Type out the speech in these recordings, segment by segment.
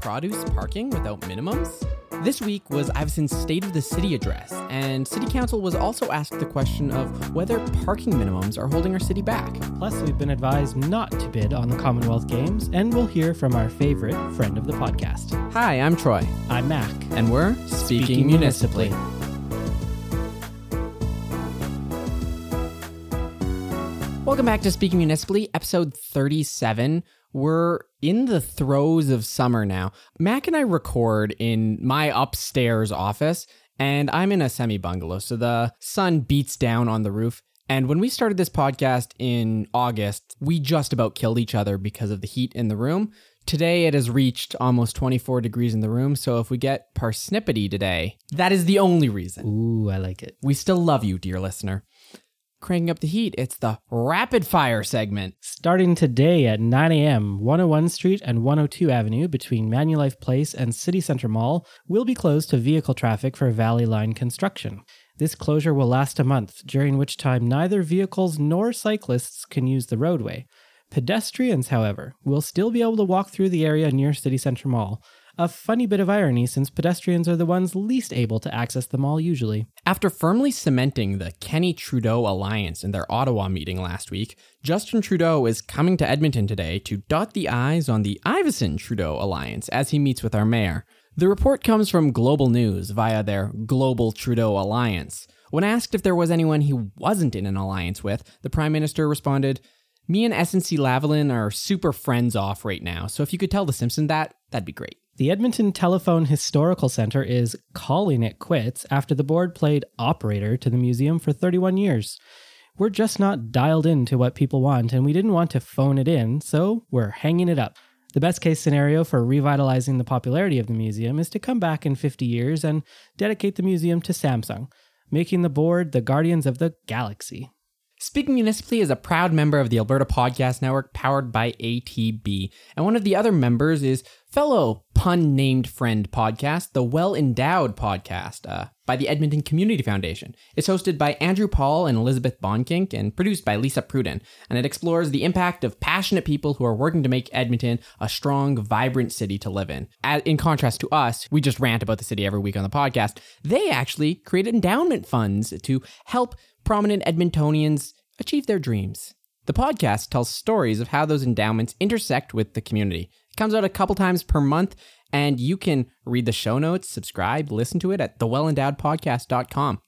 produce parking without minimums? This week was Iveson's State of the City address, and City Council was also asked the question of whether parking minimums are holding our city back. Plus, we've been advised not to bid on the Commonwealth Games, and we'll hear from our favorite friend of the podcast. Hi, I'm Troy, I'm Mac. and we're Speaking, Speaking Municipally. Welcome back to Speaking Municipally, episode 37. We're in the throes of summer now. Mac and I record in my upstairs office, and I'm in a semi bungalow, so the sun beats down on the roof. And when we started this podcast in August, we just about killed each other because of the heat in the room. Today it has reached almost 24 degrees in the room, so if we get parsnippity today, that is the only reason. Ooh, I like it. We still love you, dear listener. Cranking up the heat, it's the rapid fire segment. Starting today at 9 a.m., 101 Street and 102 Avenue between Manulife Place and City Center Mall will be closed to vehicle traffic for Valley Line construction. This closure will last a month, during which time neither vehicles nor cyclists can use the roadway. Pedestrians, however, will still be able to walk through the area near City Center Mall. A funny bit of irony since pedestrians are the ones least able to access the mall usually. After firmly cementing the Kenney Trudeau alliance in their Ottawa meeting last week, Justin Trudeau is coming to Edmonton today to dot the I's on the Iveson Trudeau alliance as he meets with our mayor. The report comes from Global News via their Global Trudeau Alliance. When asked if there was anyone he wasn't in an alliance with, the Prime Minister responded, Me and SNC Lavalin are super friends off right now, so if you could tell the Simpson that, that'd be great. The Edmonton Telephone Historical Center is calling it quits after the board played operator to the museum for 31 years. We're just not dialed in to what people want, and we didn't want to phone it in, so we're hanging it up. The best case scenario for revitalizing the popularity of the museum is to come back in 50 years and dedicate the museum to Samsung, making the board the guardians of the galaxy. Speaking Municipally is a proud member of the Alberta Podcast Network powered by ATB. And one of the other members is fellow pun named friend podcast, the Well Endowed Podcast uh, by the Edmonton Community Foundation. It's hosted by Andrew Paul and Elizabeth Bonkink and produced by Lisa Pruden. And it explores the impact of passionate people who are working to make Edmonton a strong, vibrant city to live in. As, in contrast to us, we just rant about the city every week on the podcast. They actually create endowment funds to help prominent Edmontonians achieve their dreams. The podcast tells stories of how those endowments intersect with the community. It comes out a couple times per month, and you can read the show notes, subscribe, listen to it at thewellendowedpodcast.com.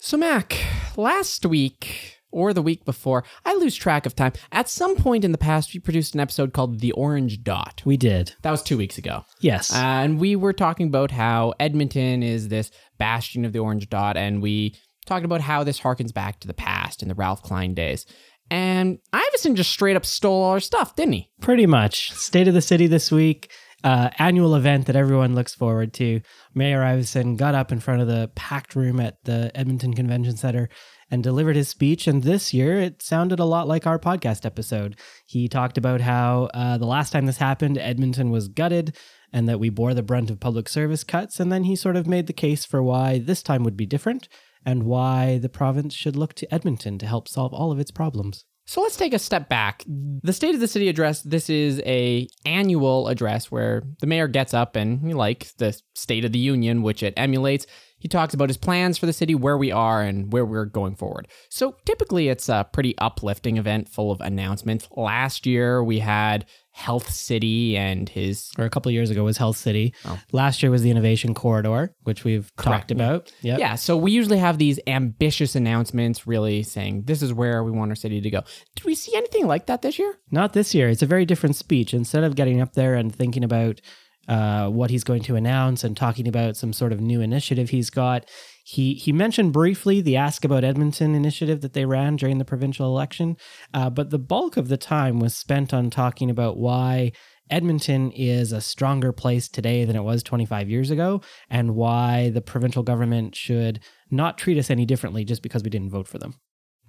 So, Mac, last week or the week before, I lose track of time. At some point in the past, we produced an episode called The Orange Dot. We did. That was two weeks ago. Yes. Uh, and we were talking about how Edmonton is this bastion of the Orange Dot, and we talked about how this harkens back to the past in the Ralph Klein days. And Iveson just straight up stole all our stuff, didn't he? Pretty much. State of the City this week, uh, annual event that everyone looks forward to. Mayor Iveson got up in front of the packed room at the Edmonton Convention Center and delivered his speech. And this year, it sounded a lot like our podcast episode. He talked about how uh, the last time this happened, Edmonton was gutted and that we bore the brunt of public service cuts. And then he sort of made the case for why this time would be different and why the province should look to Edmonton to help solve all of its problems. So let's take a step back. The State of the City address, this is a annual address where the mayor gets up and like the State of the Union, which it emulates, he talks about his plans for the city, where we are, and where we're going forward. So typically it's a pretty uplifting event full of announcements. Last year we had Health City and his Or a couple of years ago was Health City. Oh. Last year was the Innovation Corridor, which we've Correct. talked about. Yep. Yeah, so we usually have these ambitious announcements really saying this is where we want our city to go. Did we see anything like that this year? Not this year. It's a very different speech. Instead of getting up there and thinking about uh, what he's going to announce and talking about some sort of new initiative he's got, he he mentioned briefly the Ask About Edmonton initiative that they ran during the provincial election, uh, but the bulk of the time was spent on talking about why Edmonton is a stronger place today than it was 25 years ago, and why the provincial government should not treat us any differently just because we didn't vote for them.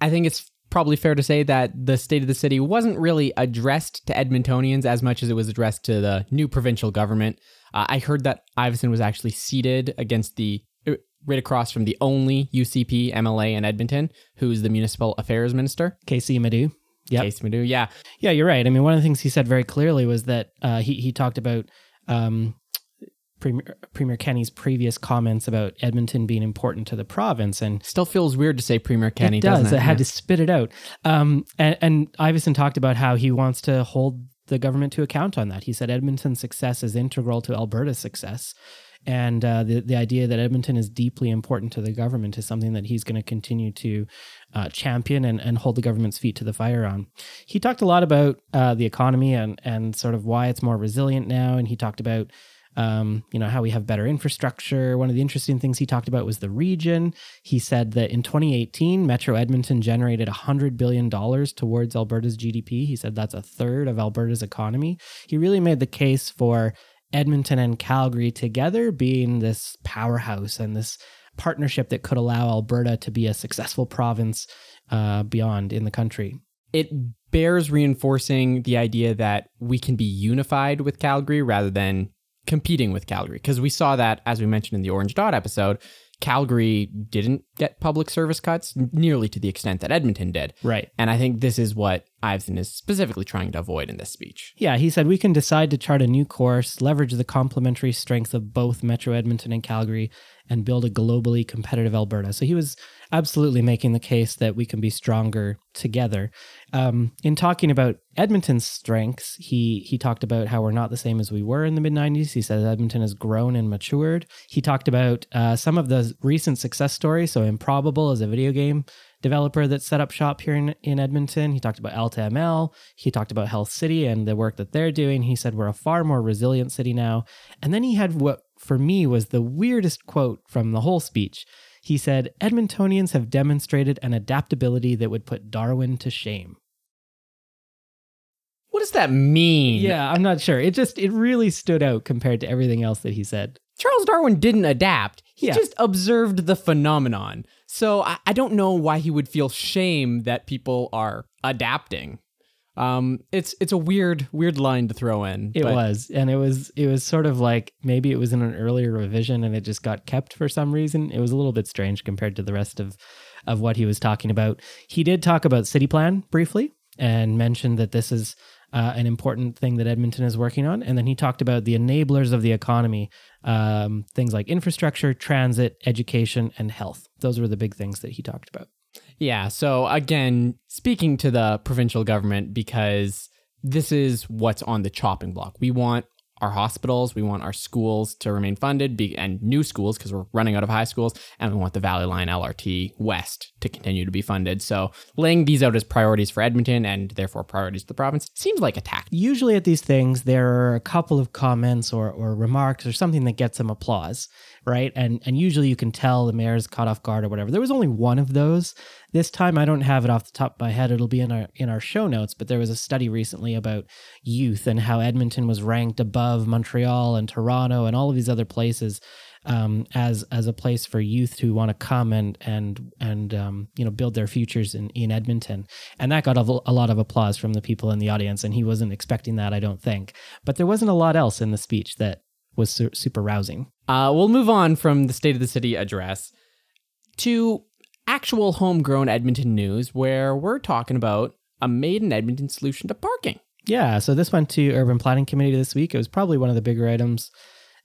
I think it's probably fair to say that the state of the city wasn't really addressed to Edmontonians as much as it was addressed to the new provincial government. Uh, I heard that Iveson was actually seated against the right across from the only UCP MLA in Edmonton, who's the municipal affairs minister, Kaycee Madu. Yep. Kaycee Madu. Yeah, Yeah, you're right. I mean, one of the things he said very clearly was that uh, he he talked about um, Premier, Premier Kenney's previous comments about Edmonton being important to the province, and Still feels weird to say Premier Kenney, it does. doesn't I it? had to spit it out. Um, and, and Iveson talked about how he wants to hold the government to account on that. He said Edmonton's success is integral to Alberta's success. And uh, the, the idea that Edmonton is deeply important to the government is something that he's going to continue to uh, champion and, and hold the government's feet to the fire on. He talked a lot about uh, the economy and, and sort of why it's more resilient now. And he talked about um, you know, how we have better infrastructure. One of the interesting things he talked about was the region. He said that in 2018, Metro Edmonton generated $100 billion towards Alberta's GDP. He said that's a third of Alberta's economy. He really made the case for Edmonton and Calgary together being this powerhouse and this partnership that could allow Alberta to be a successful province uh, beyond in the country. it bears reinforcing the idea that we can be unified with Calgary rather than competing with Calgary. Because we saw that, as we mentioned in the Orange Dot episode, Calgary didn't get public service cuts nearly to the extent that Edmonton did. Right. And I think this is what Iveson is specifically trying to avoid in this speech. Yeah, he said we can decide to chart a new course, leverage the complementary strength of both Metro Edmonton and Calgary, and build a globally competitive Alberta. So he was absolutely making the case that we can be stronger together. Um, in talking about Edmonton's strengths, he he talked about how we're not the same as we were in the mid '90s. He says Edmonton has grown and matured. He talked about uh, some of the recent success stories. So Improbable is a video game developer that set up shop here in, in Edmonton. He talked about AltaML. He talked about Health City and the work that they're doing. He said we're a far more resilient city now. And then he had what for me was the weirdest quote from the whole speech. He said, Edmontonians have demonstrated an adaptability that would put Darwin to shame. What does that mean? Yeah, I'm not sure. It just, it really stood out compared to everything else that he said. Charles Darwin didn't adapt. He Yeah. just observed the phenomenon. So I, I don't know why he would feel shame that people are adapting. Um, it's it's a weird weird line to throw in. It but was, and it was, it was sort of like maybe it was in an earlier revision and it just got kept for some reason. It was a little bit strange compared to the rest of, of what he was talking about. He did talk about city plan briefly and mentioned that this is uh, an important thing that Edmonton is working on. And then he talked about the enablers of the economy, um, things like infrastructure, transit, education, and health. Those were the big things that he talked about. Yeah. So again, speaking to the provincial government because this is what's on the chopping block. We want our hospitals, we want our schools to remain funded, be, and new schools because we're running out of high schools, and we want the Valley Line LRT West to continue to be funded. So laying these out as priorities for Edmonton and therefore priorities to the province seems like a tact. Usually at these things, there are a couple of comments or, or remarks or something that gets some applause, right? And and usually you can tell the mayor's caught off guard or whatever. There was only one of those. This time I don't have it off the top of my head. It'll be in our in our show notes, but there was a study recently about youth and how Edmonton was ranked above Montreal and Toronto and all of these other places um, as as a place for youth who want to come and and and um, you know build their futures in, in Edmonton, and that got a, a lot of applause from the people in the audience, and he wasn't expecting that, I don't think. But there wasn't a lot else in the speech that was su- super rousing. Uh, we'll move on from the State of the City address to actual homegrown Edmonton news, where we're talking about a made in Edmonton solution to parking. Yeah, so this went to Urban Planning Committee this week. It was probably one of the bigger items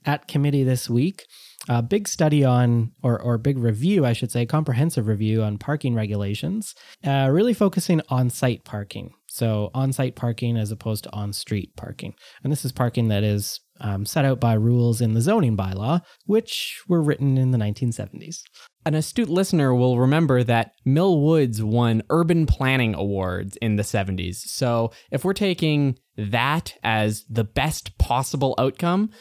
at committee this week. A big study on, or, or big review, I should say, comprehensive review on parking regulations, uh, really focusing on site parking. So, on site parking as opposed to on street parking. And this is parking that is um, set out by rules in the zoning bylaw, which were written in the 1970s. An astute listener will remember that Mill Woods won urban planning awards in the 70s. So, if we're taking that as the best possible outcome,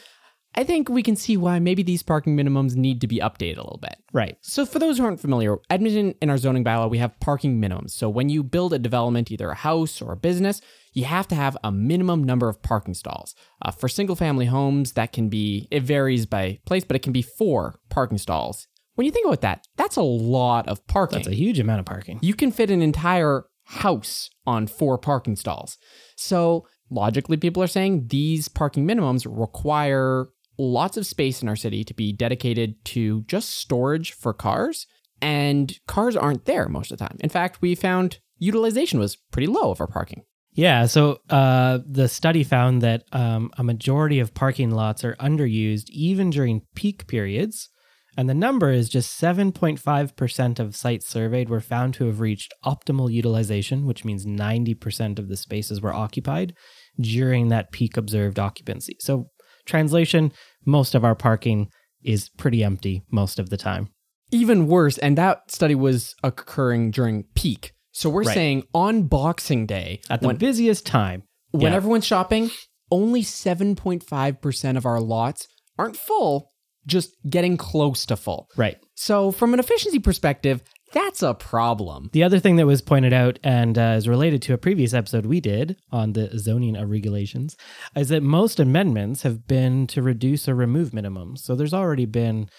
I think we can see why maybe these parking minimums need to be updated a little bit. Right. So, for those who aren't familiar, Edmonton in our zoning bylaw, we have parking minimums. So, when you build a development, either a house or a business, you have to have a minimum number of parking stalls. Uh, for single family homes, that can be, it varies by place, but it can be four parking stalls. When you think about that, that's a lot of parking. That's a huge amount of parking. you can fit an entire house on four parking stalls. So, logically, people are saying these parking minimums require lots of space in our city to be dedicated to just storage for cars, and cars aren't there most of the time. In fact, we found utilization was pretty low of our parking. Yeah, so uh, the study found that um, a majority of parking lots are underused even during peak periods. And the number is just 7.5% of sites surveyed were found to have reached optimal utilization, which means 90% of the spaces were occupied during that peak observed occupancy. So, translation most of our parking is pretty empty most of the time. Even worse, and that study was occurring during peak. So we're Right. saying on Boxing Day, At the when, busiest time. when Yeah. everyone's shopping, only 7.5% of our lots aren't full, just getting close to full. Right. So, from an efficiency perspective, that's a problem. The other thing that was pointed out and uh, is related to a previous episode we did on the zoning of regulations is that most amendments have been to reduce or remove minimums. So there's already been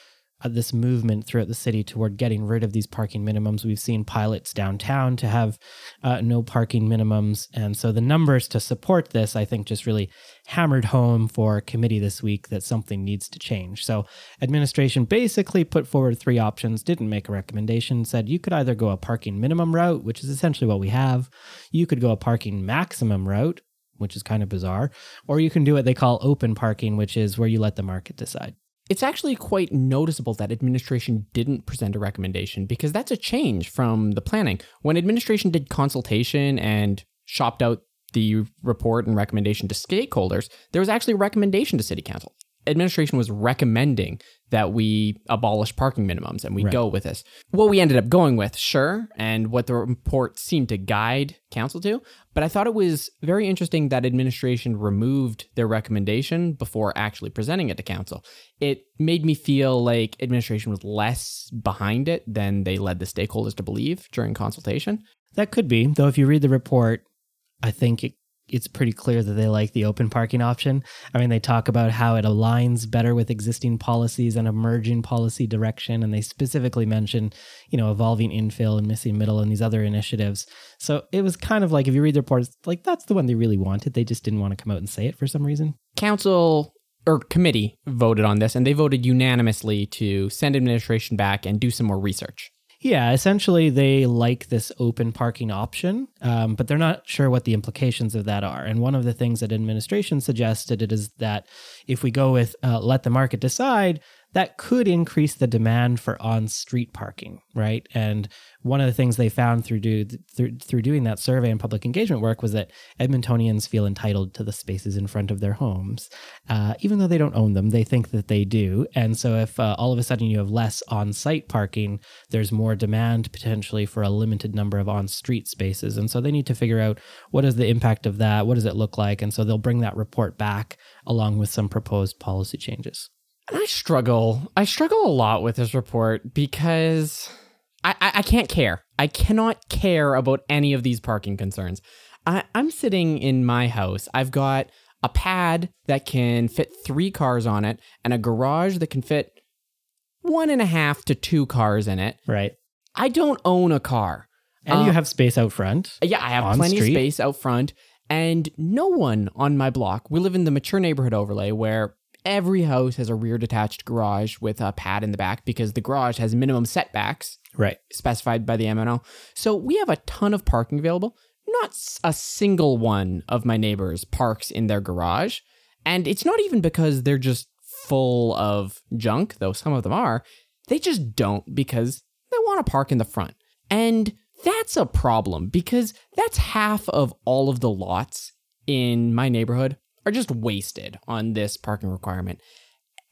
uh, this movement throughout the city toward getting rid of these parking minimums. We've seen pilots downtown to have uh, no parking minimums. And so the numbers to support this, I think, just really hammered home for committee this week that something needs to change. So administration basically put forward three options, didn't make a recommendation, said you could either go a parking minimum route, which is essentially what we have, you could go a parking maximum route, which is kind of bizarre, or you can do what they call open parking, which is where you let the market decide. It's actually quite noticeable that administration didn't present a recommendation because that's a change from the planning. When administration did consultation and shopped out the report and recommendation to stakeholders, there was actually a recommendation to city council. Administration was recommending that we abolish parking minimums and we Right. go with this. What we ended up going with, sure, and what the report seemed to guide council to, but I thought it was very interesting that administration removed their recommendation before actually presenting it to council. It made me feel like administration was less behind it than they led the stakeholders to believe during consultation. That could be, though. If you read the report, I think it, it's pretty clear that they like the open parking option. I mean, they talk about how it aligns better with existing policies and emerging policy direction, and they specifically mention, you know, evolving infill and missing middle and these other initiatives. So it was kind of like if you read the report, it's like that's the one they really wanted. They just didn't want to come out and say it for some reason. Council or committee voted on this and they voted unanimously to send administration back and do some more research. Yeah, essentially they like this open parking option, um, but they're not sure what the implications of that are. And one of the things that administration suggested it is that if we go with uh, let the market decide, that could increase the demand for on-street parking, right? And one of the things they found through do through, through doing that survey and public engagement work was that Edmontonians feel entitled to the spaces in front of their homes, uh, even though they don't own them. They think that they do, and so if uh, all of a sudden you have less on-site parking, there's more demand potentially for a limited number of on-street spaces, and so they need to figure out what is the impact of that, what does it look like, and so they'll bring that report back along with some proposed policy changes. And I struggle. I struggle a lot with this report because I, I, I can't care. I cannot care about any of these parking concerns. I, I'm sitting in my house. I've got a pad that can fit three cars on it and a garage that can fit one and a half to two cars in it. Right. I don't own a car. And you Uh, have space out front. Yeah, I have plenty street. of space out front, and no one on my block. We live in the mature neighborhood overlay where every house has a rear detached garage with a pad in the back because the garage has minimum setbacks Right. specified by the MNO. So we have a ton of parking available. Not a single one of my neighbors parks in their garage. And it's not even because they're just full of junk, though some of them are. They just don't because they want to park in the front. And that's a problem because that's half of all of the lots in my neighborhood are just wasted on this parking requirement.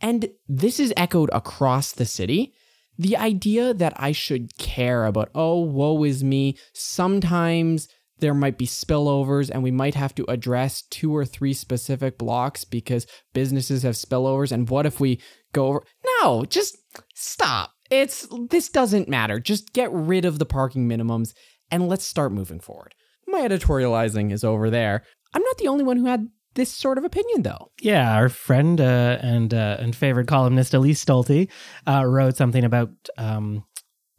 And this is echoed across the city. The idea that I should care about, oh, woe is me, sometimes there might be spillovers and we might have to address two or three specific blocks because businesses have spillovers. And what if we go over? No, just stop. It's this doesn't matter. Just get rid of the parking minimums and let's start moving forward. My editorializing is over there. I'm not the only one who had this sort of opinion though. Yeah, our friend uh, and uh, and favorite columnist Elise Stolte uh, wrote something about um,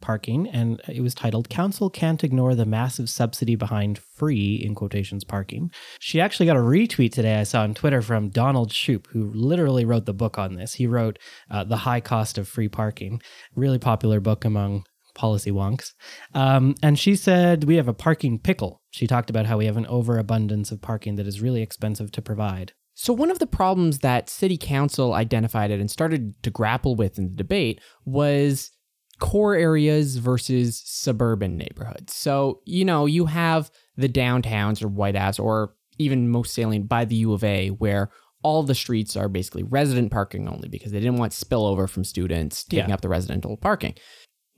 parking, and it was titled "Council Can't Ignore the Massive Subsidy Behind Free" in quotations parking. She actually got a retweet today I saw on Twitter from Donald Shoup, who literally wrote the book on this. He wrote uh, "The High Cost of Free Parking," really popular book among policy wonks. Um, and she said we have a parking pickle. She talked about how we have an overabundance of parking that is really expensive to provide. So, one of the problems that City Council identified it and started to grapple with in the debate was core areas versus suburban neighborhoods. So, you know, you have the downtowns or White House, or even most salient by the U of A, where all the streets are basically resident parking only because they didn't want spillover from students taking Yeah. up the residential parking.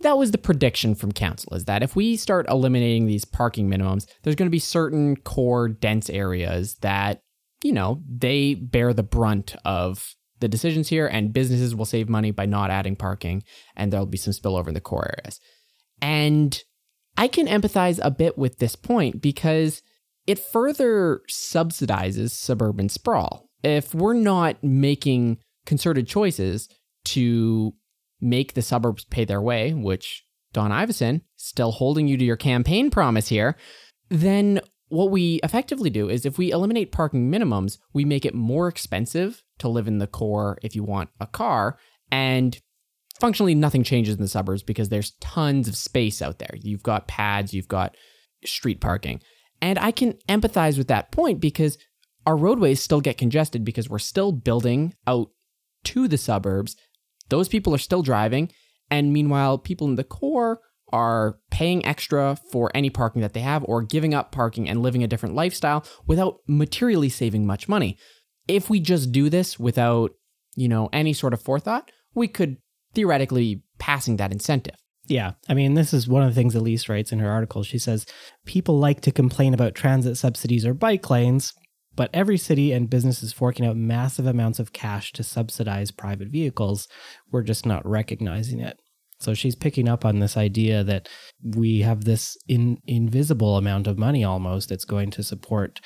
That was the prediction from council is that if we start eliminating these parking minimums, there's going to be certain core dense areas that, you know, they bear the brunt of the decisions here and businesses will save money by not adding parking and there'll be some spillover in the core areas. And I can empathize a bit with this point because it further subsidizes suburban sprawl. If we're not making concerted choices to make the suburbs pay their way, which Don Iveson still holding you to your campaign promise here, then what we effectively do is if we eliminate parking minimums, we make it more expensive to live in the core if you want a car and functionally nothing changes in the suburbs because there's tons of space out there. You've got pads, you've got street parking. And I can empathize with that point because our roadways still get congested because we're still building out to the suburbs. Those people are still driving. And meanwhile, people in the core are paying extra for any parking that they have or giving up parking and living a different lifestyle without materially saving much money. If we just do this without, you know, any sort of forethought, we could theoretically passing that incentive. Yeah. I mean, this is one of the things Elise writes in her article. She says people like to complain about transit subsidies or bike lanes, but every city and business is forking out massive amounts of cash to subsidize private vehicles. We're just not recognizing it. So she's picking up on this idea that we have this in, invisible amount of money almost that's going to support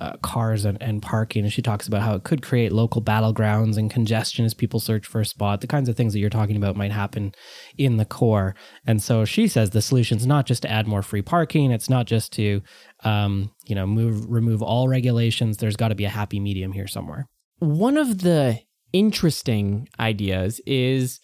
uh, cars and, and parking. And she talks about how it could create local battlegrounds and congestion as people search for a spot. The kinds of things that you're talking about might happen in the core. And so she says the solution is not just to add more free parking. It's not just to, um, you know, move remove all regulations. There's got to be a happy medium here somewhere. One of the interesting ideas is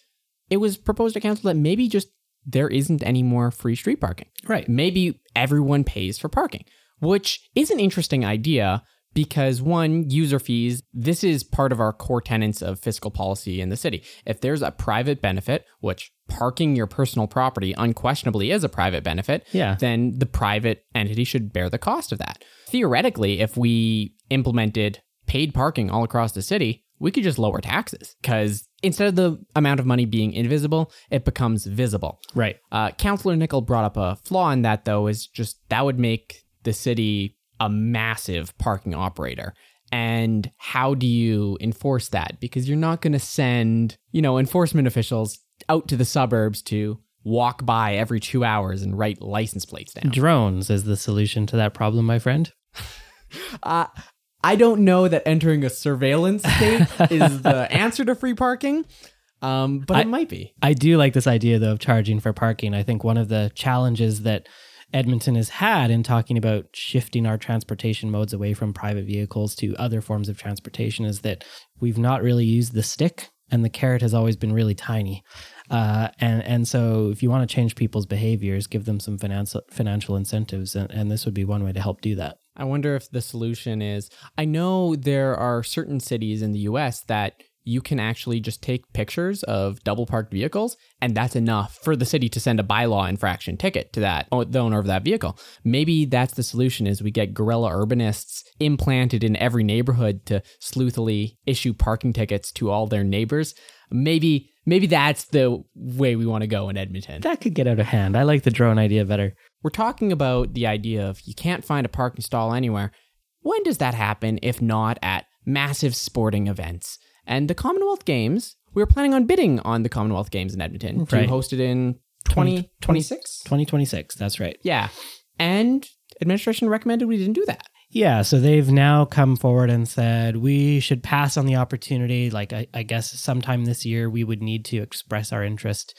it was proposed to council that maybe just there isn't any more free street parking. Right. Maybe everyone pays for parking, which is an interesting idea because one, user fees, this is part of our core tenets of fiscal policy in the city. If there's a private benefit, which parking your personal property unquestionably is a private benefit, Yeah. then the private entity should bear the cost of that. Theoretically, if we implemented paid parking all across the city, we could just lower taxes because instead of the amount of money being invisible, it becomes visible. Right. Uh, Councillor Nickel brought up a flaw in that, though, is just that would make the city a massive parking operator. And how do you enforce that? Because you're not going to send, you know, enforcement officials out to the suburbs to walk by every two hours and write license plates down. Drones is the solution to that problem, my friend. Uh, I don't know that entering a surveillance state is the answer to free parking, um, but I- it might be. I do like this idea though of charging for parking. I think one of the challenges that Edmonton has had in talking about shifting our transportation modes away from private vehicles to other forms of transportation is that we've not really used the stick and the carrot has always been really tiny. Uh, and and so if you want to change people's behaviors, give them some financial financial incentives, and, and this would be one way to help do that. I wonder if the solution is I know there are certain cities in the US that you can actually just take pictures of double parked vehicles, and that's enough for the city to send a bylaw infraction ticket to that the owner of that vehicle. Maybe that's the solution is we get guerrilla urbanists implanted in every neighborhood to sleuthily issue parking tickets to all their neighbors. Maybe maybe that's the way we want to go in Edmonton. That could get out of hand. I like the drone idea better. We're talking about the idea of you can't find a parking stall anywhere. When does that happen if not at massive sporting events? And the Commonwealth Games, we were planning on bidding on the Commonwealth Games in Edmonton to Right. host it in 2026. 2026. That's right. yeah. And administration recommended we didn't do that. Yeah, so they've now come forward and said we should pass on the opportunity. Like, I, I guess sometime this year we would need to express our interest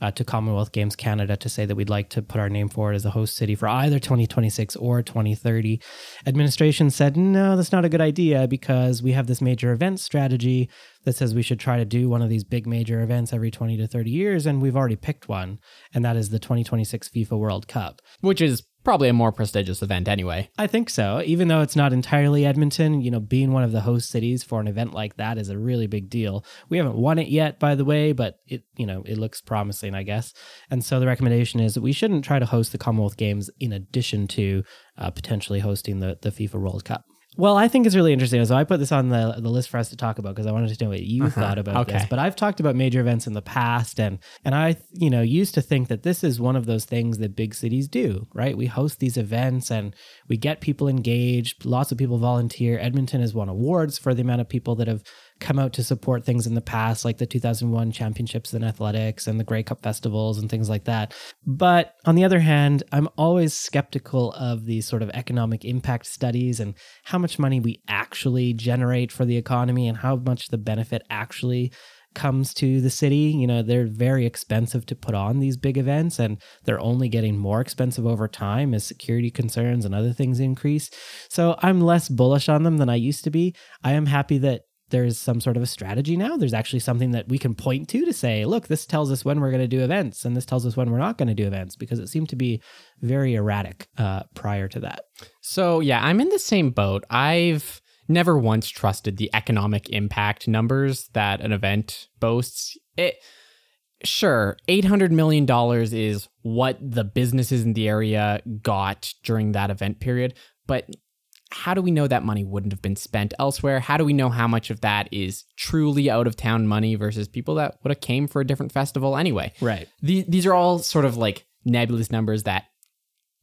uh, to Commonwealth Games Canada to say that we'd like to put our name forward as a host city for either 2026 or 2030. Administration said, no, that's not a good idea because we have this major event strategy that says we should try to do one of these big major events every 20 to 30 years. And we've already picked one, and that is the 2026 FIFA World Cup. Which is probably a more prestigious event anyway. I think so. Even though it's not entirely Edmonton, you know, being one of the host cities for an event like that is a really big deal. We haven't won it yet, by the way, but it, you know, it looks promising, I guess. And so the recommendation is that we shouldn't try to host the Commonwealth Games in addition to uh, potentially hosting the, the FIFA World Cup. Well, I think it's really interesting. So I put this on the, the list for us to talk about because I wanted to know what you uh-huh. thought about okay. this. But I've talked about major events in the past, and and I you know used to think that this is one of those things that big cities do. Right? We host these events and we get people engaged. Lots of people volunteer. Edmonton has won awards for the amount of people that have come out to support things in the past, like the 2001 championships in athletics and the Grey Cup festivals and things like that. But on the other hand, I'm always skeptical of these sort of economic impact studies and how much money we actually generate for the economy and how much the benefit actually comes to the city. You know, they're very expensive to put on these big events and they're only getting more expensive over time as security concerns and other things increase. So I'm less bullish on them than I used to be. I am happy that there's some sort of a strategy now. There's actually something that we can point to to say, look, this tells us when we're going to do events and this tells us when we're not going to do events because it seemed to be very erratic uh, prior to that. So, yeah, I'm in the same boat. I've never once trusted the economic impact numbers that an event boasts. It sure, $800 million is what the businesses in the area got during that event period, but how do we know that money wouldn't have been spent elsewhere? How do we know how much of that is truly out of town money versus people that would have came for a different festival anyway? Right. These, these are all sort of like nebulous numbers that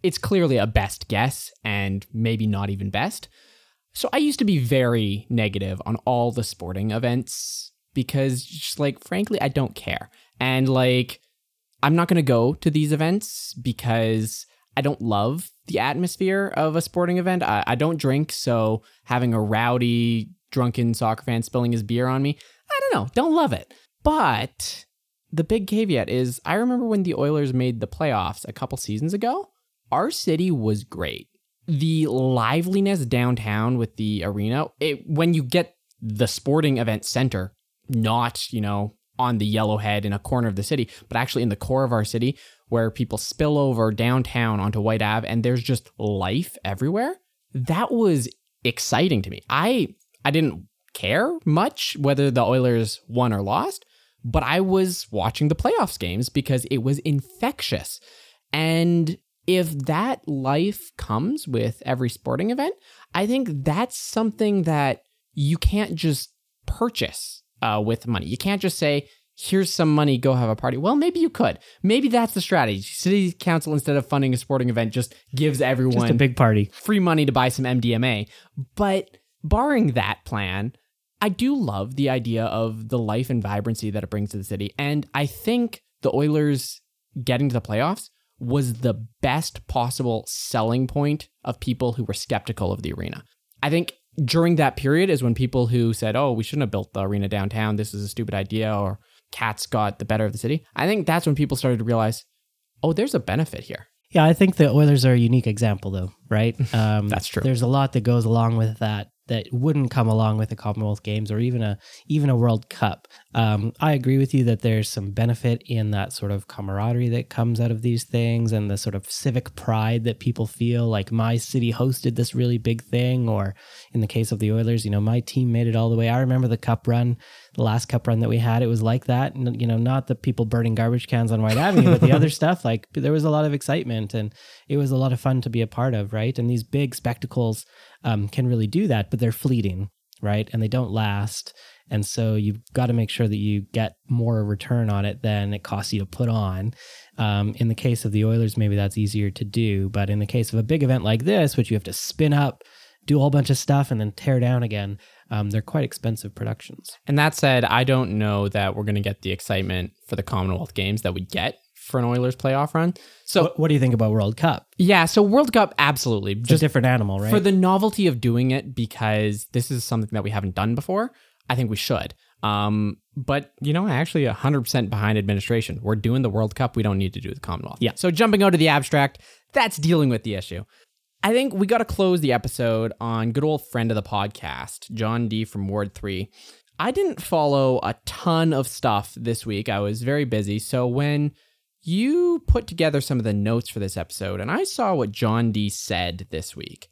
it's clearly a best guess and maybe not even best. So I used to be very negative on all the sporting events because just like frankly I don't care. And like I'm not going to go to these events because I don't love the atmosphere of a sporting event. I, I don't drink, so having a rowdy, drunken soccer fan spilling his beer on me, I don't know, don't love it. But the big caveat is I remember when the Oilers made the playoffs a couple seasons ago, our city was great. The liveliness downtown with the arena, it, when you get the sporting event center, not, you know, on the yellowhead in a corner of the city, but actually in the core of our city, where people spill over downtown onto Whyte Ave and there's just life everywhere. That was exciting to me. I I didn't care much whether the Oilers won or lost, but I was watching the playoffs games because it was infectious. And if that life comes with every sporting event, I think that's something that you can't just purchase uh, with money. You can't just say, here's some money, go have a party. Well, maybe you could. Maybe that's the strategy. City council, instead of funding a sporting event, just gives everyone just a big party, free money to buy some MDMA. But barring that plan, I do love the idea of the life and vibrancy that it brings to the city. And I think the Oilers getting to the playoffs was the best possible selling point of people who were skeptical of the arena. I think during that period is when people who said, "Oh, we shouldn't have built the arena downtown. This is a stupid idea," or cats got the better of the city. I think that's when people started to realize, oh, there's a benefit here. Yeah, I think the Oilers are a unique example, though, right? Um, that's true. There's a lot that goes along with that that wouldn't come along with the Commonwealth Games or even a even a World Cup. Um, I agree with you that there's some benefit in that sort of camaraderie that comes out of these things and the sort of civic pride that people feel like my city hosted this really big thing, or in the case of the Oilers, you know, my team made it all the way. I remember the Cup run, the last Cup run that we had. It was like that, and you know, not the people burning garbage cans on Whyte Avenue, but the other stuff. Like there was a lot of excitement, and it was a lot of fun to be a part of, right? And these big spectacles um, can really do that, but they're fleeting, right? And they don't last. And so you've got to make sure that you get more return on it than it costs you to put on. Um, in the case of the Oilers, maybe that's easier to do. But in the case of a big event like this, which you have to spin up, do a whole bunch of stuff, and then tear down again, um, they're quite expensive productions. And that said, I don't know that we're going to get the excitement for the Commonwealth Games that we get for an Oilers playoff run. So, what, what do you think about World Cup? Yeah, so World Cup, absolutely, it's just a different animal, right? For the novelty of doing it, because this is something that we haven't done before. I think we should. Um, but you know, I actually, hundred percent behind administration. We're doing the World Cup. We don't need to do the Commonwealth. Yeah. So jumping out of the abstract, that's dealing with the issue. I think we got to close the episode on good old friend of the podcast, John D from Ward Three. I didn't follow a ton of stuff this week. I was very busy. So when you put together some of the notes for this episode, and I saw what John D said this week,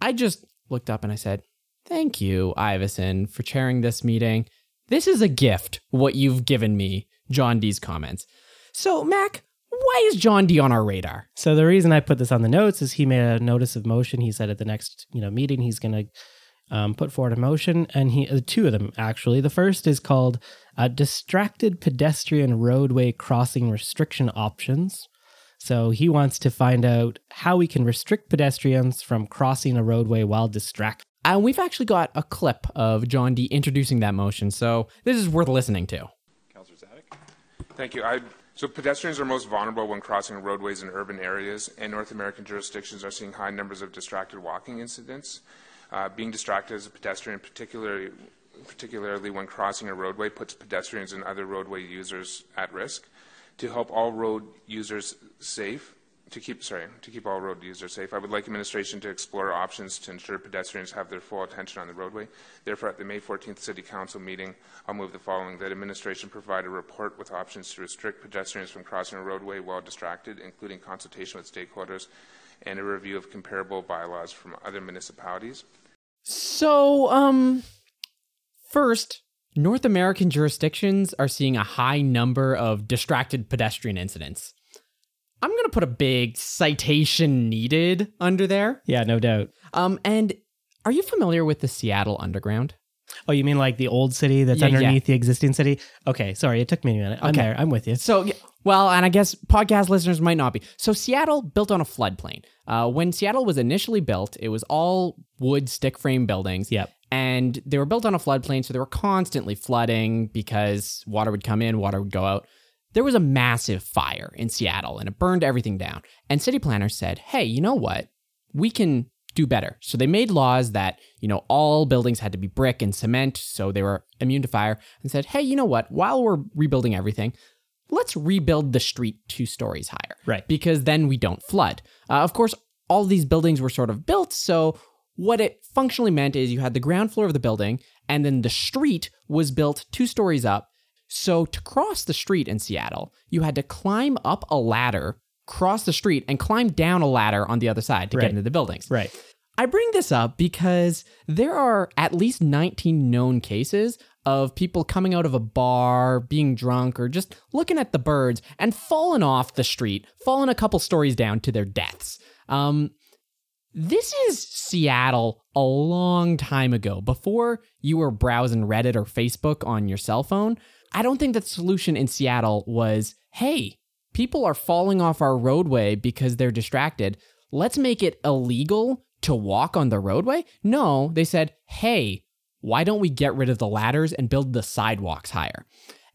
I just looked up and I said, Thank you, Iveson, for chairing this meeting. This is a gift, what you've given me, John D's comments. So, Mac, why is John D on our radar? So the reason I put this on the notes is he made a notice of motion. He said at the next you know meeting he's going to um, put forward a motion, and he uh, two of them actually. The first is called uh, "Distracted Pedestrian Roadway Crossing Restriction Options." So he wants to find out how we can restrict pedestrians from crossing a roadway while distracted. And we've actually got a clip of John D introducing that motion, so this is worth listening to. Councillor Dziadyk. Thank you. I, so pedestrians are most vulnerable when crossing roadways in urban areas, and North American jurisdictions are seeing high numbers of distracted walking incidents. Uh, being distracted as a pedestrian, particularly particularly when crossing a roadway, puts pedestrians and other roadway users at risk. To help all road users safe, to keep sorry, to keep all road users safe, I would like administration to explore options to ensure pedestrians have their full attention on the roadway. Therefore, at the May 14th City Council meeting, I'll move the following: that administration provide a report with options to restrict pedestrians from crossing a roadway while distracted, including consultation with stakeholders and a review of comparable bylaws from other municipalities. So, um, first, North American jurisdictions are seeing a high number of distracted pedestrian incidents. I'm going to put a big citation needed under there. Yeah, no doubt. Um, and are you familiar with the Seattle Underground? Oh, you mean like the old city that's Yeah, yeah. underneath the existing city? Okay, sorry, it took me a minute. I'm Okay. there. I'm with you. So, yeah, well, and I guess podcast listeners might not be. So, Seattle built on a floodplain. Uh, when Seattle was initially built, it was all wood stick frame buildings. Yep. And they were built on a floodplain, so they were constantly flooding because water would come in, water would go out. There was a massive fire in Seattle and it burned everything down. And city planners said, hey, you know what? We can do better. So they made laws that, you know, all buildings had to be brick and cement, so they were immune to fire, and said, hey, you know what? While we're rebuilding everything, let's rebuild the street two stories higher. Right. Because then we don't flood. Uh, of course, all these buildings were sort of built, so what it functionally meant is you had the ground floor of the building, and then the street was built two stories up. So to cross the street in Seattle, you had to climb up a ladder, cross the street, and climb down a ladder on the other side to Right. get into the buildings. Right. I bring this up because there are at least 19 known cases of people coming out of a bar, being drunk, or just looking at the birds and falling off the street, falling a couple stories down to their deaths. Um, this is Seattle a long time ago, before you were browsing Reddit or Facebook on your cell phone. I don't think that the solution in Seattle was hey, people are falling off our roadway because they're distracted. Let's make it illegal to walk on the roadway. No, they said, hey, why don't we get rid of the ladders and build the sidewalks higher?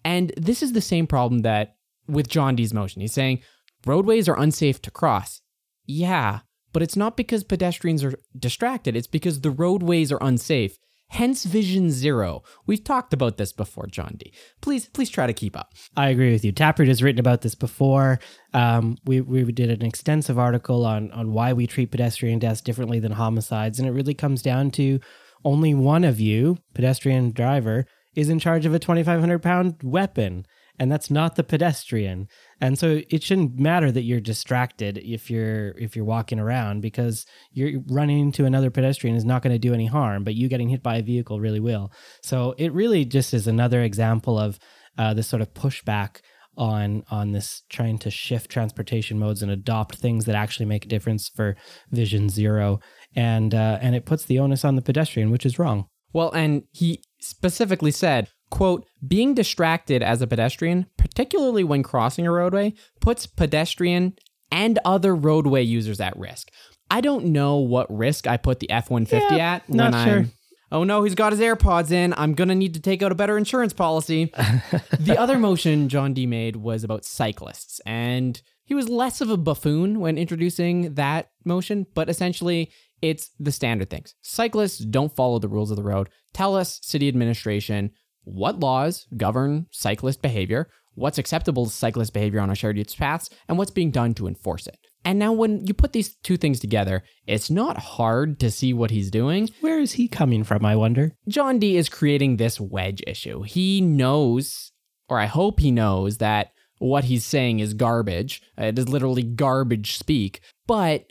And this is the same problem that with John D's motion. He's saying roadways are unsafe to cross. Yeah, but it's not because pedestrians are distracted, it's because the roadways are unsafe. Hence Vision Zero. We've talked about this before, John D. Please, please try to keep up. I agree with you. Taproot has written about this before. Um, we we did an extensive article on on why we treat pedestrian deaths differently than homicides, and it really comes down to only one of you, pedestrian driver, is in charge of a twenty five hundred pound weapon, and that's not the pedestrian. And so it shouldn't matter that you're distracted if you're if you're walking around because you're running into another pedestrian is not going to do any harm, but you getting hit by a vehicle really will. So it really just is another example of uh, this sort of pushback on on this trying to shift transportation modes and adopt things that actually make a difference for Vision Zero, and uh, and it puts the onus on the pedestrian, which is wrong. Well, and he specifically said, quote, being distracted as a pedestrian, particularly when crossing a roadway, puts pedestrian and other roadway users at risk. I don't know what risk I put the F 150 Yeah, at not when sure. I'm. Oh no, he's got his AirPods in. I'm going to need to take out a better insurance policy. the other motion John D made was about cyclists, and he was less of a buffoon when introducing that motion, but essentially it's the standard things. Cyclists don't follow the rules of the road. Tell us, city administration, what laws govern cyclist behavior, what's acceptable cyclist behavior on our shared use paths, and what's being done to enforce it. And now, when you put these two things together, it's not hard to see what he's doing. Where is he coming from, I wonder? John D is creating this wedge issue. He knows, or I hope he knows, that what he's saying is garbage. It is literally garbage speak, but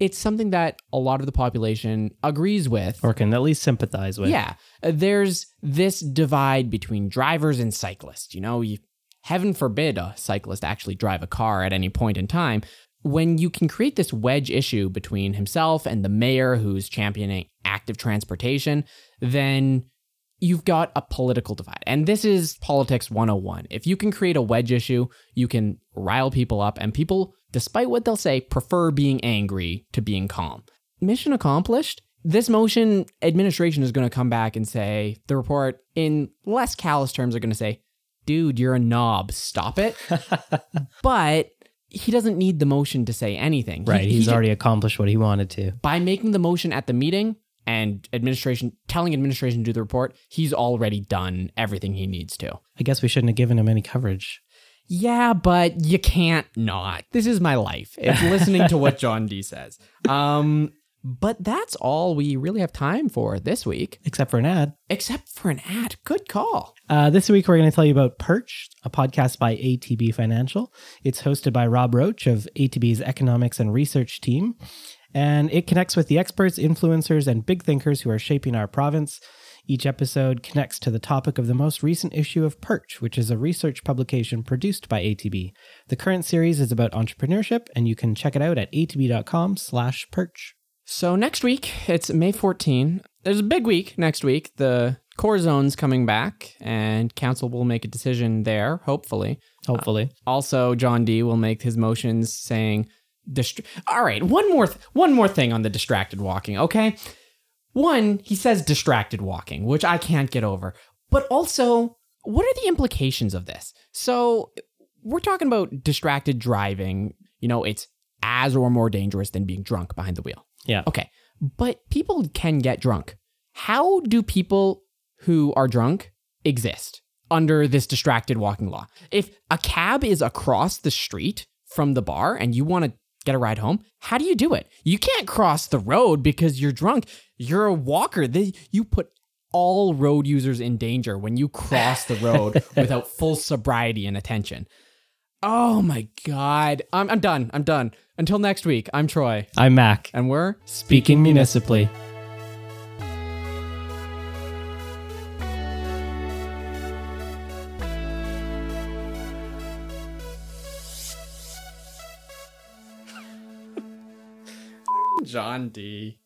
it's something that a lot of the population agrees with. Or can at least sympathize with. Yeah, uh, there's this divide between drivers and cyclists. You know, you, heaven forbid a cyclist actually drive a car at any point in time. When you can create this wedge issue between himself and the mayor who's championing active transportation, then you've got a political divide. And this is politics 101. If you can create a wedge issue, you can rile people up, and people, despite what they'll say, prefer being angry to being calm. Mission accomplished. This motion administration is going to come back and say, the report in less callous terms are going to say, dude, you're a knob, stop it. but he doesn't need the motion to say anything. Right. he He's ju- already accomplished what he wanted to. by making the motion at the meeting and administration telling administration to do the report, he's already done everything he needs to. I guess we shouldn't have given him any coverage. Yeah, but you can't not. This is my life. It's listening to what John D says. Um, but that's all we really have time for this week, Except for an ad. except for an ad. Good call. Uh, this week, we're going to tell you about Perch, a podcast by ATB Financial. It's hosted by Rob Roach of ATB's economics and research team, and it connects with the experts, influencers, and big thinkers who are shaping our province. Each episode connects to the topic of the most recent issue of Perch, which is a research publication produced by ATB. The current series is about entrepreneurship, and you can check it out at atb.com slash perch. So next week, it's May 14. There's a big week next week. The core zone's coming back, and council will make a decision there, hopefully. Hopefully. Uh, also, John D will make his motions saying, dist- "All right, one more, th- one more thing on the distracted walking." Okay, one he says distracted walking, which I can't get over. But also, what are the implications of this? So, we're talking about distracted driving. You know, it's as or more dangerous than being drunk behind the wheel. Yeah. Okay, but people can get drunk. How do people who are drunk exist under this distracted walking law? If a cab is across the street from the bar and you want to get a ride home, how do you do it? You can't cross the road because you're drunk. You're a walker. They, you put all road users in danger when you cross the road without full sobriety and attention. Oh my God. I'm, I'm done. I'm done. Until next week, I'm Troy. I'm Mack. And we're Speaking municipally. John D.